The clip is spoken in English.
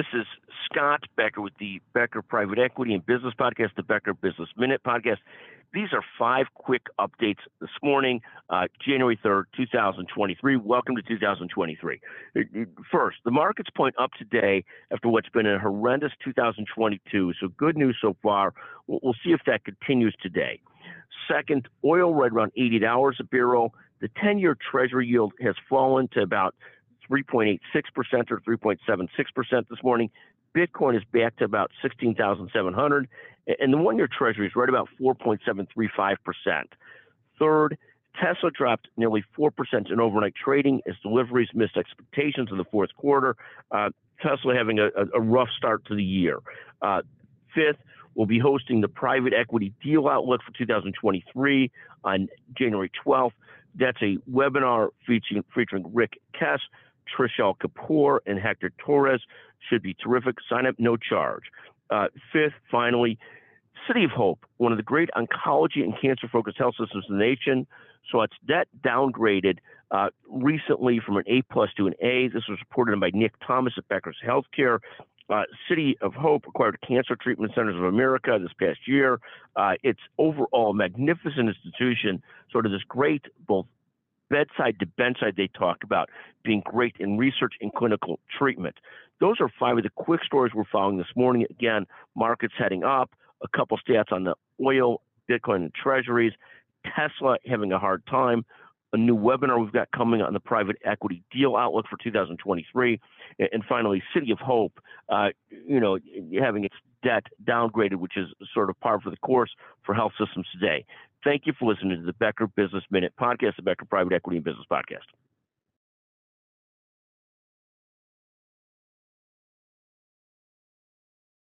This is Scott Becker with the Becker Private Equity and Business Podcast, the Becker Business Minute Podcast. These are five quick updates this morning, uh, January 3rd, 2023. Welcome to 2023. First, the markets point up today after what's been a horrendous 2022. So, good news so far. We'll see if that continues today. Second, oil right around $80 a barrel. The 10 year Treasury yield has fallen to about 3.86% or 3.76% this morning. Bitcoin is back to about 16,700, and the one year treasury is right about 4.735%. Third, Tesla dropped nearly 4% in overnight trading as deliveries missed expectations in the fourth quarter. Uh, Tesla having a, a, rough start to the year. Uh, fifth, we'll be hosting the private equity deal outlook for 2023 on January 12th. That's a webinar featuring, featuring Rick Kess, Trishal Kapoor, and Hector Torres. Should be terrific. Sign up, no charge. Uh, fifth, finally, City of Hope, one of the great oncology and cancer focused health systems in the nation. So its debt downgraded uh, recently from an A plus to an A. This was reported by Nick Thomas at Becker's Healthcare. Uh, City of Hope acquired Cancer Treatment Centers of America this past year. Uh, it's overall a magnificent institution, sort of this great both bedside to bedside they talk about being great in research and clinical treatment. Those are five of the quick stories we're following this morning. Again, markets heading up, a couple stats on the oil, Bitcoin, and treasuries, Tesla having a hard time, a new webinar we've got coming on the private equity deal outlook for 2023, and finally, City of Hope, uh, you know, having its debt downgraded, which is sort of par for the course for health systems today. Thank you for listening to the Becker Business Minute podcast, the Becker Private Equity and Business Podcast.